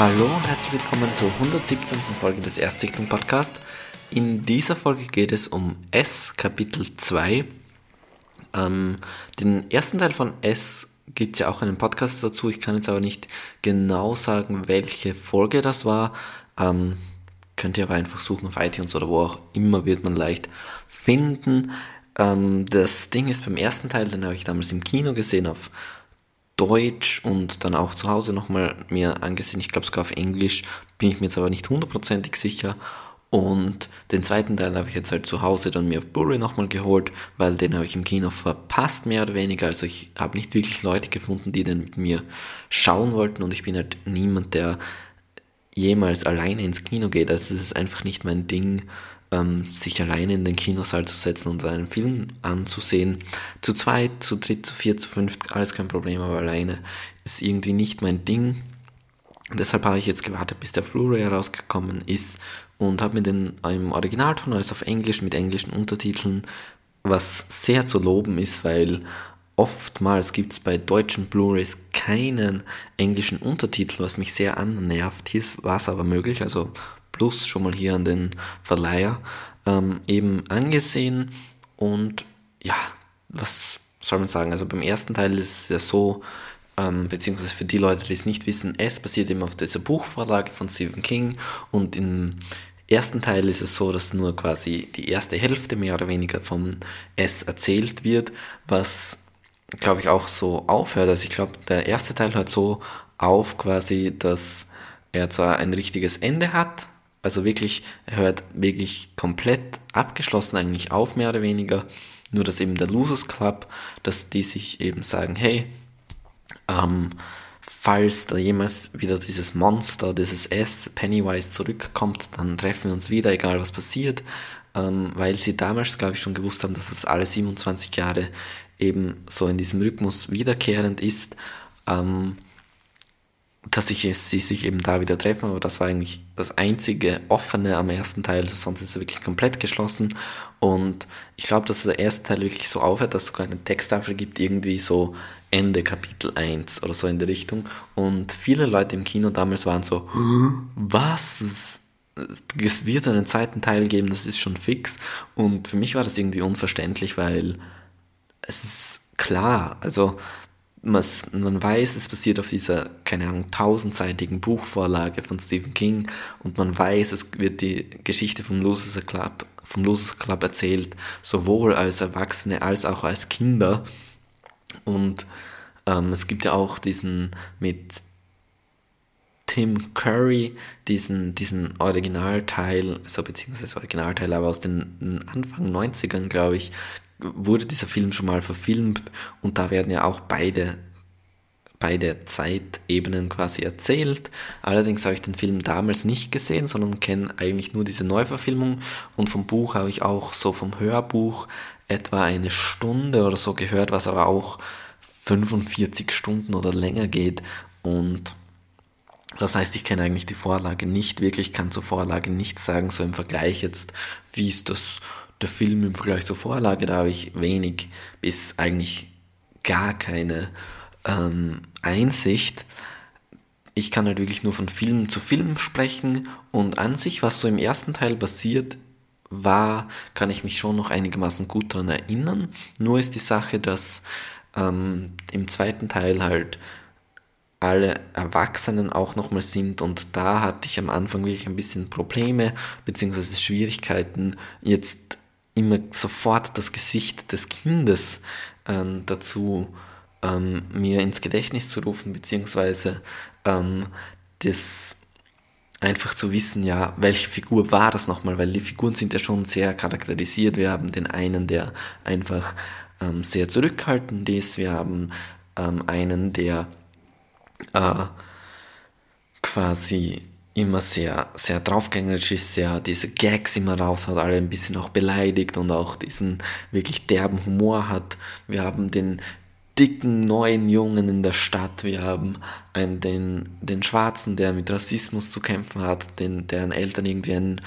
Hallo und herzlich willkommen zur 117. Folge des Erstsichtung Podcast. In dieser Folge geht es um S, Kapitel 2. Ähm, den ersten Teil von S gibt es ja auch einen Podcast dazu. Ich kann jetzt aber nicht genau sagen, welche Folge das war. Ähm, könnt ihr aber einfach suchen auf iTunes oder wo auch immer, wird man leicht finden. Ähm, das Ding ist beim ersten Teil, den habe ich damals im Kino gesehen auf Deutsch und dann auch zu Hause nochmal mir angesehen. Ich glaube sogar auf Englisch, bin ich mir jetzt aber nicht hundertprozentig sicher. Und den zweiten Teil habe ich jetzt halt zu Hause dann mir auf Blu-ray nochmal geholt, weil den habe ich im Kino verpasst, mehr oder weniger. Also ich habe nicht wirklich Leute gefunden, die den mit mir schauen wollten und ich bin halt niemand, der jemals alleine ins Kino geht. Also es ist einfach nicht mein Ding, ähm, sich alleine in den Kinosaal zu setzen und einen Film anzusehen. Zu zweit, zu dritt, zu viert, zu fünft, alles kein Problem, aber alleine ist irgendwie nicht mein Ding. Deshalb habe ich jetzt gewartet, bis der Blu-ray herausgekommen ist und habe mir den im Originalton, also auf Englisch mit englischen Untertiteln, was sehr zu loben ist, weil oftmals gibt es bei deutschen Blu-rays keinen englischen Untertitel, was mich sehr annervt. Hier war es aber möglich, also plus schon mal hier an den Verleiher ähm, eben angesehen. Und ja, was soll man sagen, also beim ersten Teil ist es ja so, ähm, beziehungsweise für die Leute, die es nicht wissen, es basiert eben auf dieser Buchvorlage von Stephen King. Und in ersten Teil ist es so, dass nur quasi die erste Hälfte mehr oder weniger von S erzählt wird, was glaube ich auch so aufhört. Also ich glaube, der erste Teil hört so auf quasi, dass er zwar ein richtiges Ende hat, also wirklich, er hört wirklich komplett abgeschlossen eigentlich auf, mehr oder weniger. Nur dass eben der Losers Club, dass die sich eben sagen, hey, ähm, falls da jemals wieder dieses Monster, dieses S, Pennywise zurückkommt, dann treffen wir uns wieder, egal was passiert, ähm, weil sie damals, glaube ich, schon gewusst haben, dass das alle 27 Jahre eben so in diesem Rhythmus wiederkehrend ist, ähm, dass sich sie sich eben da wieder treffen, aber das war eigentlich das einzige offene am ersten Teil, sonst ist er wirklich komplett geschlossen und ich glaube, dass der erste Teil wirklich so aufhört, dass es sogar eine Texttafel gibt, irgendwie so Ende Kapitel 1 oder so in der Richtung. Und viele Leute im Kino damals waren so, was? Es wird einen zweiten Teil geben, das ist schon fix. Und für mich war das irgendwie unverständlich, weil es ist klar, also man, weiß, es basiert auf dieser, keine Ahnung, tausendseitigen Buchvorlage von Stephen King und man weiß, es wird die Geschichte vom Losers Club, vom Losers Club erzählt, sowohl als Erwachsene als auch als Kinder. Und ähm, es gibt ja auch diesen mit Tim Curry, diesen, diesen Originalteil, also beziehungsweise Originalteil, aber aus den Anfang 90ern, glaube ich, wurde dieser Film schon mal verfilmt und da werden ja auch beide, beide Zeitebenen quasi erzählt. Allerdings habe ich den Film damals nicht gesehen, sondern kenne eigentlich nur diese Neuverfilmung und vom Buch habe ich auch so vom Hörbuch etwa eine Stunde oder so gehört, was aber auch 45 Stunden oder länger geht. Und das heißt, ich kenne eigentlich die Vorlage nicht wirklich, kann zur Vorlage nichts sagen, so im Vergleich jetzt, wie ist das der Film im Vergleich zur Vorlage, da habe ich wenig bis eigentlich gar keine ähm, Einsicht. Ich kann halt wirklich nur von Film zu Film sprechen und an sich, was so im ersten Teil passiert, war, kann ich mich schon noch einigermaßen gut daran erinnern. Nur ist die Sache, dass ähm, im zweiten Teil halt alle Erwachsenen auch nochmal sind und da hatte ich am Anfang wirklich ein bisschen Probleme beziehungsweise Schwierigkeiten jetzt immer sofort das Gesicht des Kindes ähm, dazu ähm, mir ins Gedächtnis zu rufen beziehungsweise ähm, das einfach zu wissen, ja, welche Figur war das nochmal, weil die Figuren sind ja schon sehr charakterisiert. Wir haben den einen, der einfach ähm, sehr zurückhaltend ist. Wir haben ähm, einen, der äh, quasi immer sehr, sehr draufgängerisch ist, sehr diese Gags immer raus hat, alle ein bisschen auch beleidigt und auch diesen wirklich derben Humor hat. Wir haben den dicken neuen Jungen in der Stadt, wir haben einen, den, den Schwarzen, der mit Rassismus zu kämpfen hat, den, deren Eltern irgendwie einen,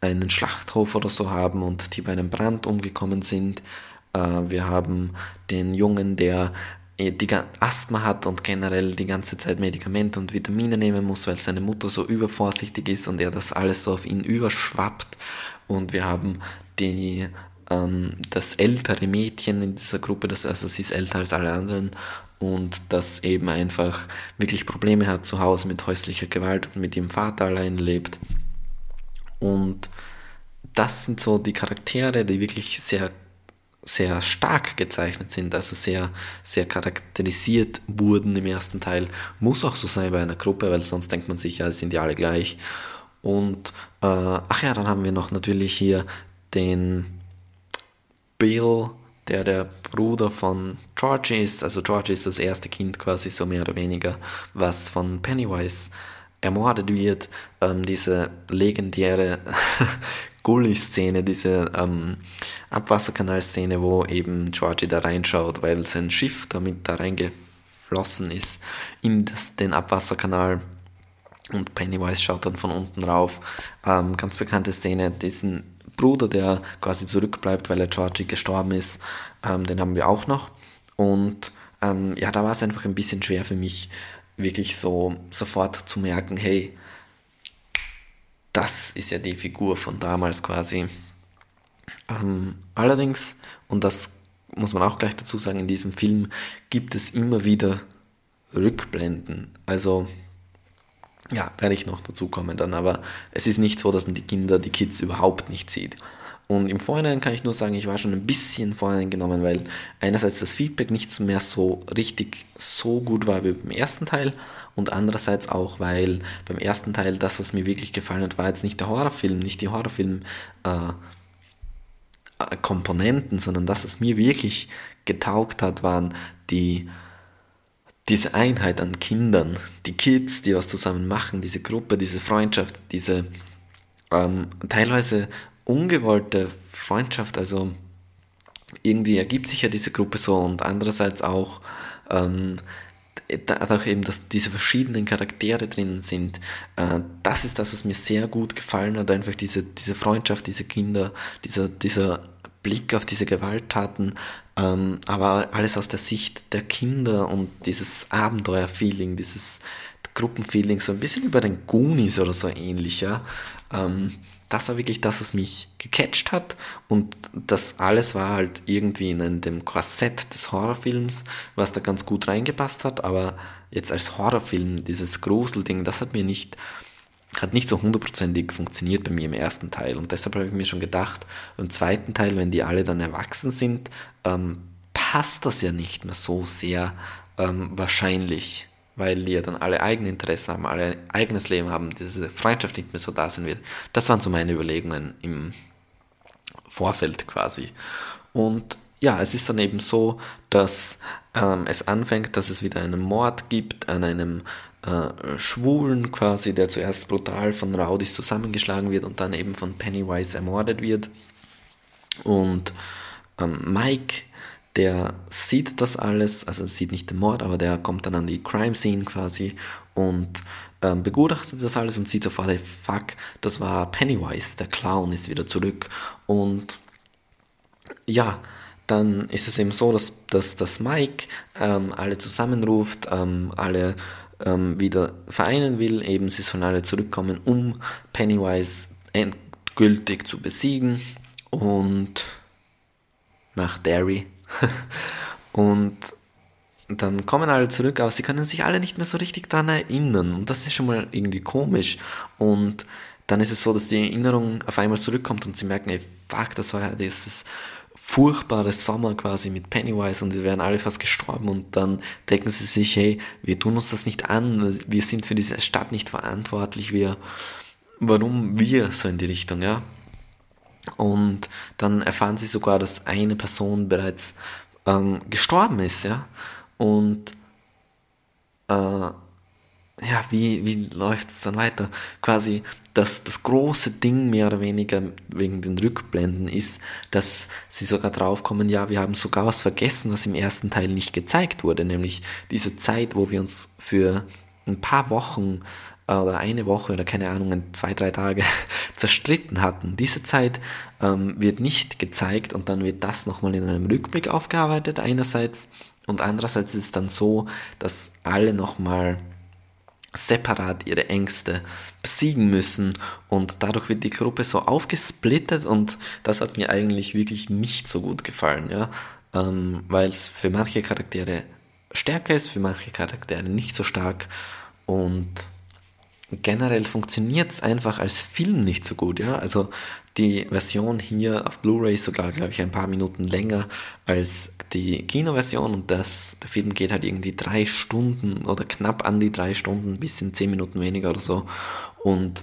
einen Schlachthof oder so haben und die bei einem Brand umgekommen sind. Äh, wir haben den Jungen, der die Asthma hat und generell die ganze Zeit Medikamente und Vitamine nehmen muss, weil seine Mutter so übervorsichtig ist und er das alles so auf ihn überschwappt. Und wir haben die, ähm, das ältere Mädchen in dieser Gruppe, das, also sie ist älter als alle anderen und das eben einfach wirklich Probleme hat zu Hause mit häuslicher Gewalt und mit ihrem Vater allein lebt. Und das sind so die Charaktere, die wirklich sehr sehr stark gezeichnet sind, also sehr, sehr charakterisiert wurden im ersten Teil. Muss auch so sein bei einer Gruppe, weil sonst denkt man sich, ja, sind die alle gleich. Und, äh, ach ja, dann haben wir noch natürlich hier den Bill, der der Bruder von George ist. Also George ist das erste Kind quasi so mehr oder weniger, was von Pennywise ermordet wird. Ähm, diese legendäre Gully-Szene, diese ähm, Abwasserkanal-Szene, wo eben Georgie da reinschaut, weil sein Schiff damit da reingeflossen ist in das, den Abwasserkanal und Pennywise schaut dann von unten rauf. Ähm, ganz bekannte Szene, diesen Bruder, der quasi zurückbleibt, weil er Georgie gestorben ist, ähm, den haben wir auch noch. Und ähm, ja, da war es einfach ein bisschen schwer für mich, wirklich so sofort zu merken, hey, das ist ja die Figur von damals quasi. Ähm, allerdings, und das muss man auch gleich dazu sagen, in diesem Film gibt es immer wieder Rückblenden. Also, ja, werde ich noch dazu kommen dann, aber es ist nicht so, dass man die Kinder, die Kids überhaupt nicht sieht. Und im Vorhinein kann ich nur sagen, ich war schon ein bisschen voreingenommen, weil einerseits das Feedback nicht mehr so richtig so gut war wie beim ersten Teil und andererseits auch, weil beim ersten Teil das, was mir wirklich gefallen hat, war jetzt nicht der Horrorfilm, nicht die Horrorfilm äh, Komponenten, sondern das, was mir wirklich getaugt hat, waren die diese Einheit an Kindern, die Kids, die was zusammen machen, diese Gruppe, diese Freundschaft, diese ähm, teilweise ungewollte Freundschaft, also irgendwie ergibt sich ja diese Gruppe so und andererseits auch ähm, auch eben, dass diese verschiedenen Charaktere drinnen sind. Äh, das ist das, was mir sehr gut gefallen hat, einfach diese, diese Freundschaft, diese Kinder, dieser, dieser Blick auf diese Gewalttaten, ähm, aber alles aus der Sicht der Kinder und dieses Abenteuerfeeling, dieses Gruppenfeeling, so ein bisschen wie bei den Goonies oder so ähnlich, ja. Ähm, das war wirklich das, was mich gecatcht hat. Und das alles war halt irgendwie in dem Korsett des Horrorfilms, was da ganz gut reingepasst hat, aber jetzt als Horrorfilm, dieses Gruselding, das hat mir nicht, hat nicht so hundertprozentig funktioniert bei mir im ersten Teil. Und deshalb habe ich mir schon gedacht, im zweiten Teil, wenn die alle dann erwachsen sind, ähm, passt das ja nicht mehr so sehr ähm, wahrscheinlich weil die ja dann alle eigene Interessen haben, alle ein eigenes Leben haben, diese Freundschaft nicht mehr so da sein wird. Das waren so meine Überlegungen im Vorfeld quasi. Und ja, es ist dann eben so, dass ähm, es anfängt, dass es wieder einen Mord gibt an einem äh, Schwulen quasi, der zuerst brutal von Rowdies zusammengeschlagen wird und dann eben von Pennywise ermordet wird. Und ähm, Mike der sieht das alles, also sieht nicht den Mord, aber der kommt dann an die Crime Scene quasi und ähm, begutachtet das alles und sieht sofort, hey, fuck, das war Pennywise, der Clown ist wieder zurück. Und ja, dann ist es eben so, dass, dass, dass Mike ähm, alle zusammenruft, ähm, alle ähm, wieder vereinen will, eben sie sollen alle zurückkommen, um Pennywise endgültig zu besiegen. Und nach Derry und dann kommen alle zurück, aber sie können sich alle nicht mehr so richtig daran erinnern. Und das ist schon mal irgendwie komisch. Und dann ist es so, dass die Erinnerung auf einmal zurückkommt und sie merken, ey, fuck, das war ja dieses furchtbare Sommer quasi mit Pennywise und wir wären alle fast gestorben und dann denken sie sich, hey, wir tun uns das nicht an, wir sind für diese Stadt nicht verantwortlich, wir, warum wir so in die Richtung, ja. Und dann erfahren sie sogar, dass eine Person bereits ähm, gestorben ist, ja. Und äh, ja, wie, wie läuft es dann weiter? Quasi das, das große Ding mehr oder weniger wegen den Rückblenden ist, dass sie sogar draufkommen, ja, wir haben sogar was vergessen, was im ersten Teil nicht gezeigt wurde, nämlich diese Zeit, wo wir uns für ein paar Wochen oder eine Woche oder keine Ahnung, zwei, drei Tage zerstritten hatten. Diese Zeit ähm, wird nicht gezeigt und dann wird das nochmal in einem Rückblick aufgearbeitet einerseits. Und andererseits ist es dann so, dass alle nochmal separat ihre Ängste besiegen müssen. Und dadurch wird die Gruppe so aufgesplittet und das hat mir eigentlich wirklich nicht so gut gefallen, ja, ähm, weil es für manche Charaktere stärker ist, für manche Charaktere nicht so stark. Und generell funktioniert es einfach als Film nicht so gut, ja. Also die Version hier auf Blu-ray sogar, glaube ich, ein paar Minuten länger als die Kinoversion und das, der Film geht halt irgendwie drei Stunden oder knapp an die drei Stunden, bis in zehn Minuten weniger oder so. Und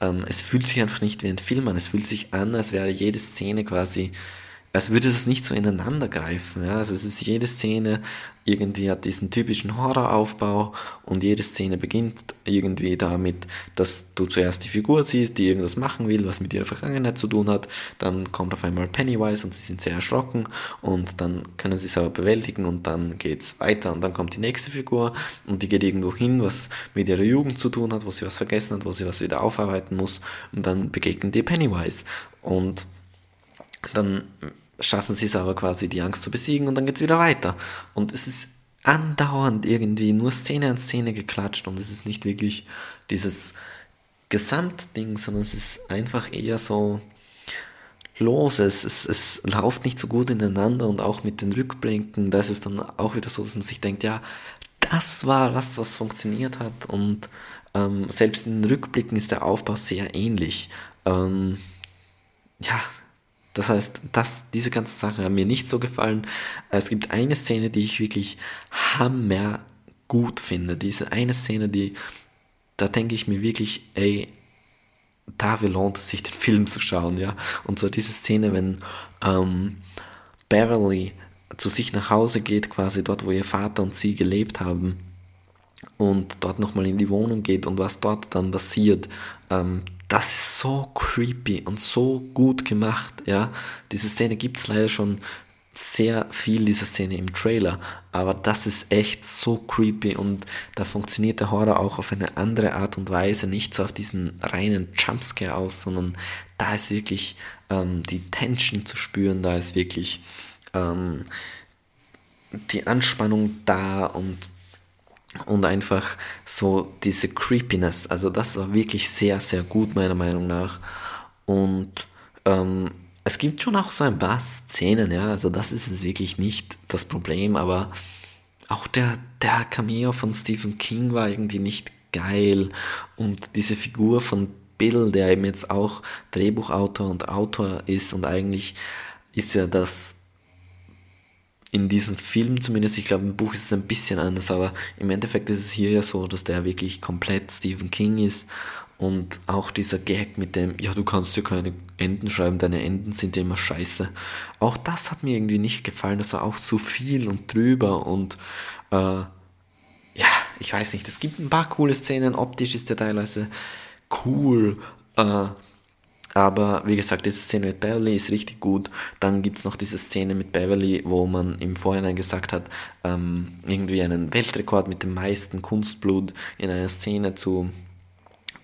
ähm, es fühlt sich einfach nicht wie ein Film an. Es fühlt sich an, als wäre jede Szene quasi als würde das nicht so ineinander greifen. Ja? Also es ist jede Szene irgendwie hat diesen typischen Horroraufbau und jede Szene beginnt irgendwie damit, dass du zuerst die Figur siehst, die irgendwas machen will, was mit ihrer Vergangenheit zu tun hat. Dann kommt auf einmal Pennywise und sie sind sehr erschrocken und dann können sie es aber bewältigen und dann geht es weiter und dann kommt die nächste Figur und die geht irgendwo hin, was mit ihrer Jugend zu tun hat, wo sie was vergessen hat, wo sie was wieder aufarbeiten muss und dann begegnen die Pennywise und dann schaffen sie es aber quasi, die Angst zu besiegen und dann geht es wieder weiter. Und es ist andauernd irgendwie nur Szene an Szene geklatscht und es ist nicht wirklich dieses Gesamtding, sondern es ist einfach eher so los. Es, es, es läuft nicht so gut ineinander und auch mit den Rückblinken, da ist es dann auch wieder so, dass man sich denkt, ja, das war das, was funktioniert hat und ähm, selbst in den Rückblicken ist der Aufbau sehr ähnlich. Ähm, ja, das heißt, das, diese ganzen Sachen haben mir nicht so gefallen. Es gibt eine Szene, die ich wirklich hammer gut finde. Diese eine Szene, die, da denke ich mir wirklich, ey, da lohnt es sich, den Film zu schauen, ja. Und so diese Szene, wenn ähm, Beverly zu sich nach Hause geht, quasi dort, wo ihr Vater und sie gelebt haben, und dort nochmal in die Wohnung geht und was dort dann passiert, ähm, das ist so creepy und so gut gemacht, ja. Diese Szene gibt es leider schon sehr viel, diese Szene im Trailer, aber das ist echt so creepy und da funktioniert der Horror auch auf eine andere Art und Weise, nicht so auf diesen reinen Jumpscare aus, sondern da ist wirklich ähm, die Tension zu spüren, da ist wirklich ähm, die Anspannung da und und einfach so diese Creepiness. Also das war wirklich sehr, sehr gut meiner Meinung nach. Und ähm, es gibt schon auch so ein paar Szenen, ja, also das ist es wirklich nicht das Problem, aber auch der, der Cameo von Stephen King war irgendwie nicht geil und diese Figur von Bill, der eben jetzt auch Drehbuchautor und Autor ist und eigentlich ist ja das in diesem Film zumindest, ich glaube im Buch ist es ein bisschen anders, aber im Endeffekt ist es hier ja so, dass der wirklich komplett Stephen King ist und auch dieser Gag mit dem, ja, du kannst ja keine Enden schreiben, deine Enden sind ja immer scheiße. Auch das hat mir irgendwie nicht gefallen, das war auch zu viel und drüber und äh, ja, ich weiß nicht, es gibt ein paar coole Szenen, optisch ist der teilweise cool, äh, aber wie gesagt, diese Szene mit Beverly ist richtig gut. Dann gibt es noch diese Szene mit Beverly, wo man im Vorhinein gesagt hat, ähm, irgendwie einen Weltrekord mit dem meisten Kunstblut in einer Szene zu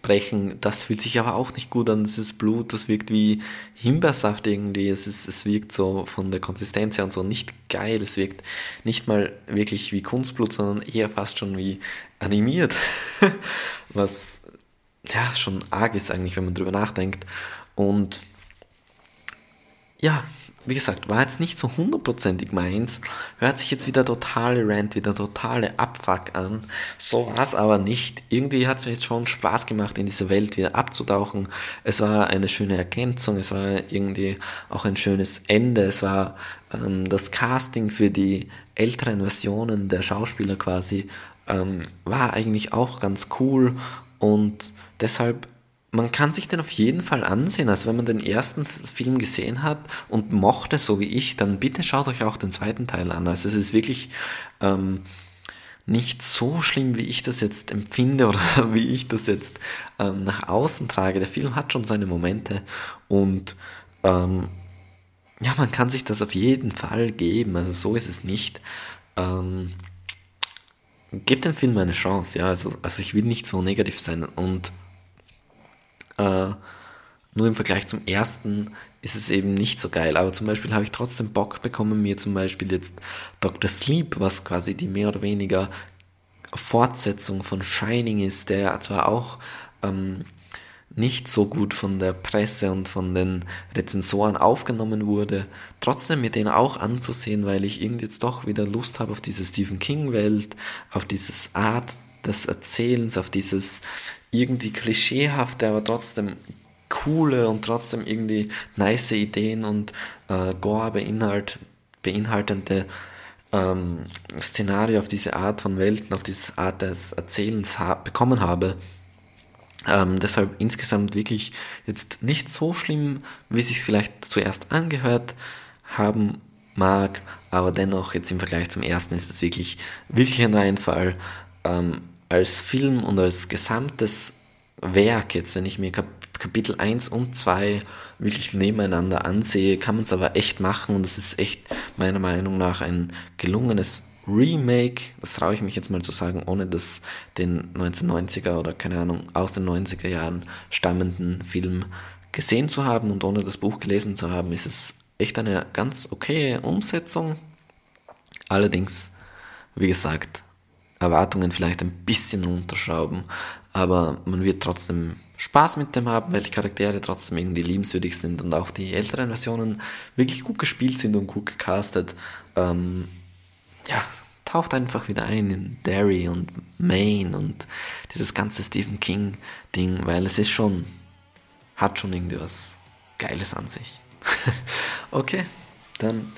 brechen. Das fühlt sich aber auch nicht gut an. Dieses Blut, das wirkt wie Himbeersaft irgendwie. Es, ist, es wirkt so von der Konsistenz her und so nicht geil. Es wirkt nicht mal wirklich wie Kunstblut, sondern eher fast schon wie animiert. Was ja, schon arg ist eigentlich, wenn man drüber nachdenkt. Und ja, wie gesagt, war jetzt nicht so hundertprozentig meins. Hört sich jetzt wieder totale Rant, wieder totale Abfuck an. So war es aber nicht. Irgendwie hat es mir jetzt schon Spaß gemacht, in diese Welt wieder abzutauchen. Es war eine schöne Ergänzung, es war irgendwie auch ein schönes Ende. Es war ähm, das Casting für die älteren Versionen der Schauspieler quasi, ähm, war eigentlich auch ganz cool und deshalb, man kann sich den auf jeden Fall ansehen. Also wenn man den ersten Film gesehen hat und mochte, so wie ich, dann bitte schaut euch auch den zweiten Teil an. Also es ist wirklich ähm, nicht so schlimm, wie ich das jetzt empfinde oder wie ich das jetzt ähm, nach außen trage. Der Film hat schon seine Momente und ähm, ja, man kann sich das auf jeden Fall geben. Also so ist es nicht. Ähm, gebt dem Film eine Chance, ja. Also, also ich will nicht so negativ sein und äh, nur im Vergleich zum ersten ist es eben nicht so geil. Aber zum Beispiel habe ich trotzdem Bock bekommen, mir zum Beispiel jetzt Dr. Sleep, was quasi die mehr oder weniger Fortsetzung von Shining ist, der zwar auch ähm, nicht so gut von der Presse und von den Rezensoren aufgenommen wurde, trotzdem mir den auch anzusehen, weil ich irgendwie jetzt doch wieder Lust habe auf diese Stephen King-Welt, auf dieses Art des Erzählens, auf dieses irgendwie klischeehafte, aber trotzdem coole und trotzdem irgendwie nice Ideen und äh, Gore beinhalt, beinhaltende ähm, Szenario auf diese Art von Welten, auf diese Art des Erzählens ha bekommen habe. Ähm, deshalb insgesamt wirklich jetzt nicht so schlimm, wie es sich vielleicht zuerst angehört haben mag, aber dennoch jetzt im Vergleich zum ersten ist es wirklich, wirklich ein Reinfall. Ähm, als Film und als gesamtes Werk, jetzt wenn ich mir Kap Kapitel 1 und 2 wirklich nebeneinander ansehe, kann man es aber echt machen und es ist echt meiner Meinung nach ein gelungenes Remake, das traue ich mich jetzt mal zu sagen, ohne das den 1990er oder keine Ahnung, aus den 90er Jahren stammenden Film gesehen zu haben und ohne das Buch gelesen zu haben, ist es echt eine ganz okaye Umsetzung. Allerdings, wie gesagt, Erwartungen vielleicht ein bisschen unterschrauben, aber man wird trotzdem Spaß mit dem haben, weil die Charaktere trotzdem irgendwie liebenswürdig sind und auch die älteren Versionen wirklich gut gespielt sind und gut gecastet. Ähm, ja, taucht einfach wieder ein in Derry und Maine und dieses ganze Stephen King-Ding, weil es ist schon, hat schon irgendwie was Geiles an sich. okay, dann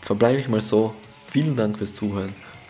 verbleibe ich mal so. Vielen Dank fürs Zuhören.